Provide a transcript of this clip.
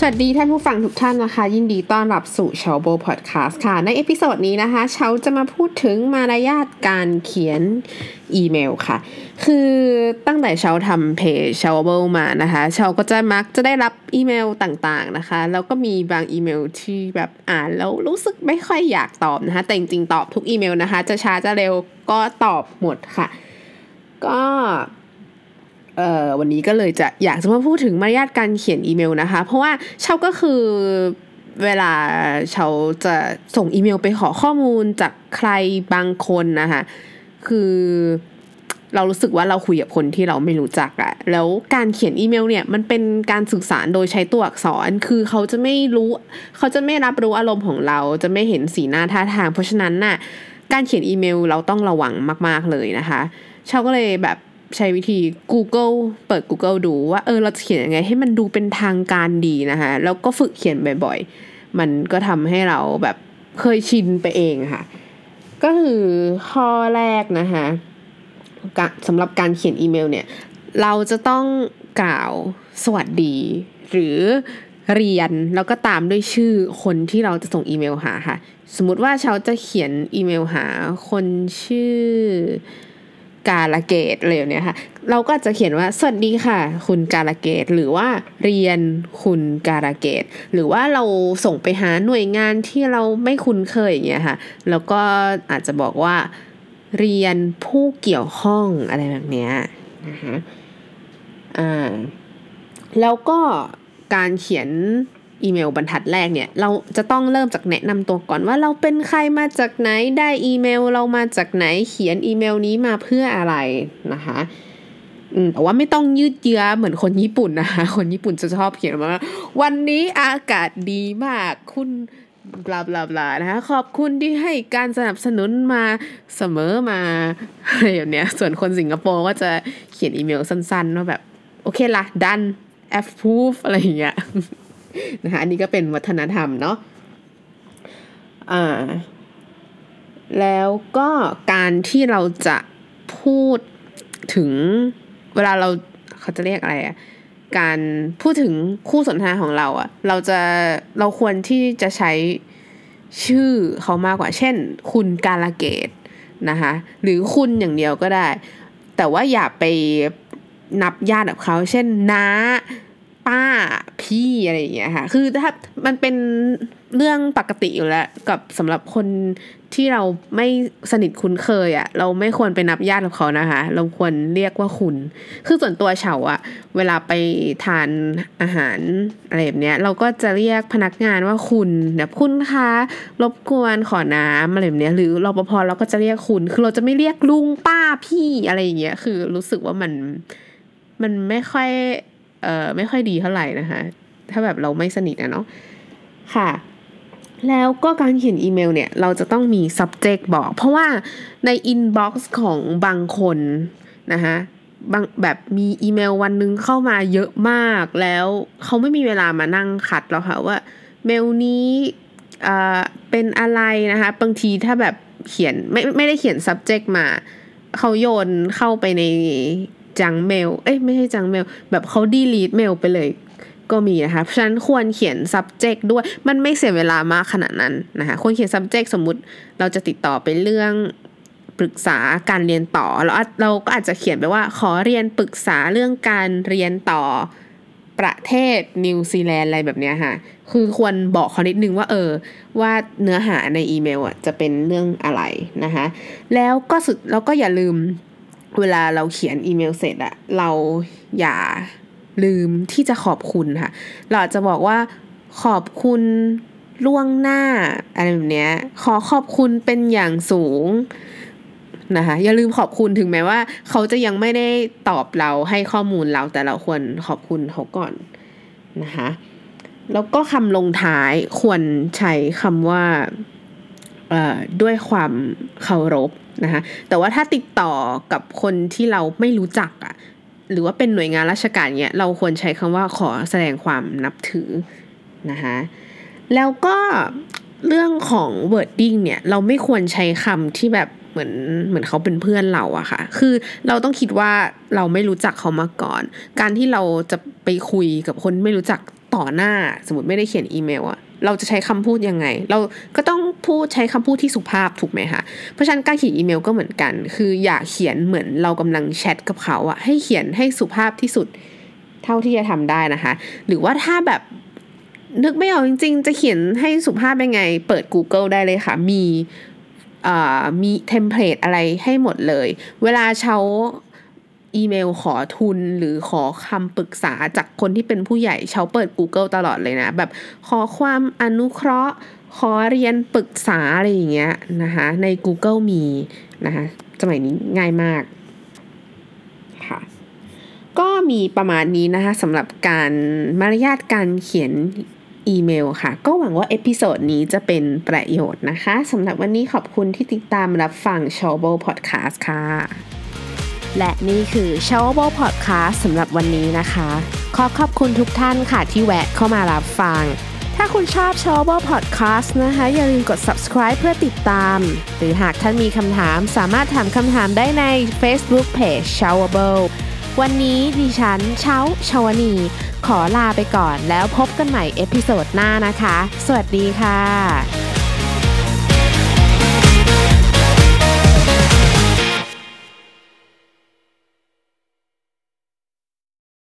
สวัสดีท่านผู้ฟังทุกท่านนะคะ ยินดีต้อนรับสู่เชาโบพอดแคสต์ค่ะ ใน episode นี้นะคะเชาจะมาพูดถึงมารยาทการเขียนอีเมลค่ะ คือตั้งแต่เชาทำเพจเชาโบมานะคะเชาก็จะมักจะได้รับอีเมลต่างๆนะคะ แล้วก็มีบางอีเมลที่แบบอ่านแล้วรู้สึกไม่ค่อยอยากตอบนะคะ แต่จริงๆตอบทุกอีเมลนะคะ จะช้าจะเร็วก็ตอบหมดค่ะ ก็ วันนี้ก็เลยจะอยากจะมาพูดถึงมารยาทการเขียนอีเมลนะคะ เพราะว่าเชาก็คือเวลาเชาจะส่งอีเมลไปขอข้อมูลจากใครบางคนนะคะคือเรารู้สึกว่าเราคุยกับคนที่เราไม่รู้จักอะแล้วการเขียนอีเมลเนี่ยมันเป็นการสื่อสารโดยใช้ตัวอักษร คือเขาจะไม่รู้ เขาจะไม่รับรู้อารมณ์ของเรา จะไม่เห็นสีหน้าท่าทาง เพราะฉะนั้นน่ะ การเขียนอีเมลเราต้องระวังมาก ๆเลยนะคะเชาก็เลยแบบ ใช้วิธี Google เปิด Google ดูว่าเออเราจะเขียนยังไง ให้มันดูเป็นทางการดีนะคะแล้วก็ฝึกเขียนบ่อยๆ มันก็ทำให้เราแบบเคยชินไปเองค่ะ ก็คือข้อแรกนะคะสำหรับการเขียนอีเมลเนี่ย เราจะต้องกล่าวสวัสดี หรือเรียนแล้วก็ตามด้วยชื่อคนที่เราจะส่งอีเมลหาค่ะ สมมติว่าเขาจะเขียนอีเมลหาคนชื่อ กาลเกตอะไรอย่างเนี้ยค่ะ เราก็จะเขียนว่าสวัสดีค่ะ คุณกาลเกต หรือว่าเรียนคุณกาลเกต หรือว่าเราส่งไปหาหน่วยงานที่เราไม่คุ้นเคยอย่างเงี้ยค่ะ แล้วก็อาจจะบอกว่าเรียนผู้เกี่ยวข้องอะไรแบบเนี้ยนะคะอ่าแล้วก็การเขียน อีเมลบรรทัดแรกเนี่ย เราจะต้องเริ่มจากแนะนำตัวก่อนว่าเราเป็นใครมาจากไหนได้อีเมล เรามาจากไหนเขียนอีเมลนี้มาเพื่ออะไรนะคะอืมแต่ว่าไม่ต้องยืดเยื้อเหมือนคนญี่ปุ่นนะคะคนญี่ปุ่นจะชอบเขียนว่าวันนี้อากาศดีมากคุณบลาบลาบลานะคะขอบคุณที่ให้การสนับสนุนมาเสมอมาอะไรอย่างเนี้ยส่วนคนสิงคโปร์ก็จะเขียนอีเมลสั้นๆว่าแบบ โอเคละดัน approve อะไรอย่างเงี้ย นะคะอันนี้ก็เป็นวัฒนธรรมเนาะอ่าแล้วก็การที่เราจะพูดถึงเวลาเราเขาจะเรียกอะไรอะการพูดถึงคู่สนทนาของเราอะเราจะเราควรที่จะใช้ชื่อเขามากกว่า เช่น คุณกาลเกตนะคะหรือคุณอย่างเดียวก็ได้ แต่ว่าอย่าไปนับญาติกับเขา เช่นน้า ป้าพี่อะไรอย่างเงี้ยค่ะ คือถ้ามันเป็นเรื่องปกติอยู่แล้วกับสำหรับคนที่เราไม่สนิทคุ้นเคยอะ่ะ เราไม่ควรไปนับญาติกับเขานะคะ เราควรเรียกว่าคุณ คือส่วนตัวเฉาอะเวลาไปทานอาหารอะไรแบบเนี้ย เราก็จะเรียกพนักงานว่าคุณแบบคุณคะรบกวนขอน้ำอะไรแบบเนี้ย หรือรปภเราก็จะเรียกคุณ คือเราจะไม่เรียกลุงป้าพี่อะไรอย่างเงี้ย คือรู้สึกว่ามันมันไม่ค่อย เอ่อไม่ค่อยดีเท่าไหร่นะคะ ถ้าแบบเราไม่สนิทอะเนาะค่ะ แล้วก็การเขียนอีเมลเนี่ย เราจะต้องมี subject บอก เพราะว่าใน inbox ของบางคนนะคะบางแบบมีอีเมลวันนึงเข้ามาเยอะมากแล้วเขาไม่มีเวลามานั่งขัดแล้วค่ะว่าเมลนี้เอ่อเป็นอะไรนะคะบางทีถ้าแบบเขียนไม่ไม่ได้เขียน subject มาเขาโยนเข้าไปใน จังเมล เอ้ยไม่ใช่จังเมล แบบเขาดีลีทเมลไปเลยก็มีนะคะ เพราะฉะนั้นควรเขียน subject ด้วย มันไม่เสียเวลามากขนาดนั้นนะคะ ควรเขียน subject สมมุติเราจะติดต่อไปเรื่องปรึกษาการเรียนต่อแล้วเราก็อาจจะเขียนไปว่าขอเรียนปรึกษาเรื่องการเรียนต่อประเทศนิวซีแลนด์อะไรแบบนี้ค่ะ คือควรบอกเขานิดนึงว่าเออว่าเนื้อหาในอีเมลอะจะเป็นเรื่องอะไรนะคะ แล้วก็สุดแล้วก็อย่าลืม เวลาเราเขียนอีเมลเสร็จอะเราอย่าลืมที่จะขอบคุณค่ะ เราจะบอกว่าขอบคุณล่วงหน้าอะไรแบบเนี้ย ขอขอบคุณเป็นอย่างสูงนะคะอย่าลืมขอบคุณถึงแม้ว่า เขาจะยังไม่ได้ตอบเราให้ข้อมูลเราแต่เราควรขอบคุณเขาก่อนนะคะแล้วก็คำลงท้ายควรใช้คำว่าด้วยความเคารพ นะคะแต่ว่าถ้าติดต่อกับคนที่เราไม่รู้จักอะหรือว่าเป็นหน่วยงานราชการเนี่ยเราควรใช้คำว่าขอแสดงความนับถือนะคะแล้วก็เรื่องของ wording เนี่ยเราไม่ควรใช้คำที่แบบเหมือนเหมือนเขาเป็นเพื่อนเราอะค่ะ คือเราต้องคิดว่าเราไม่รู้จักเขามาก่อน การที่เราจะไปคุยกับคนไม่รู้จักต่อหน้า สมมติไม่ได้เขียนอีเมลอะเราจะใช้คำพูดยังไง เราก็ต้อง พูดใช้คำพูดที่สุภาพถูกไหมคะ เพราะฉะนั้นการเขียนอีเมลก็เหมือนกัน คืออย่าเขียนเหมือนเรากำลังแชทกับเขาอะให้เขียนให้สุภาพที่สุดเท่าที่จะทำได้นะคะ หรือว่าถ้าแบบนึกไม่ออกจริง ๆ จะเขียนให้สุภาพยังไง เปิด Google ได้เลยค่ะ มีมี template อะไรให้หมดเลย เวลาเชาอีเมลขอทุนหรือขอคำปรึกษาจากคนที่เป็นผู้ใหญ่เชาเปิด Google ตลอดเลยนะ แบบขอความอนุเคราะห์ ขอเรียนปรึกษาอะไรอย่างเงี้ยนะคะใน Google มีนะคะสมัยนี้ง่ายมากค่ะก็มีประมาณนี้นะคะสำหรับการมารยาทการเขียนอีเมลค่ะ ก็หวังว่า episode นี้จะเป็นประโยชน์นะคะสำหรับวันนี้ขอบคุณที่ติดตามรับฟัง s h o w b o Podcast ค่ะ และนี่คือ s h o w b o Podcast สำหรับวันนี้นะคะ ขอขอบคุณทุกท่านค่ะที่แวะเข้ามารับฟัง ถ้าคุณชอบ s h o w b o Podcast นะคะ อย่าลืมกด subscribe เพื่อติดตาม หรือหากท่านมีคำถามสามารถถามคำถามได้ใน Facebook Page s h o w b o วันนี้ดิฉันเช้าชาวนี ขอลาไปก่อนแล้วพบกันใหม่เอพิโซดหน้านะคะ สวัสดีค่ะ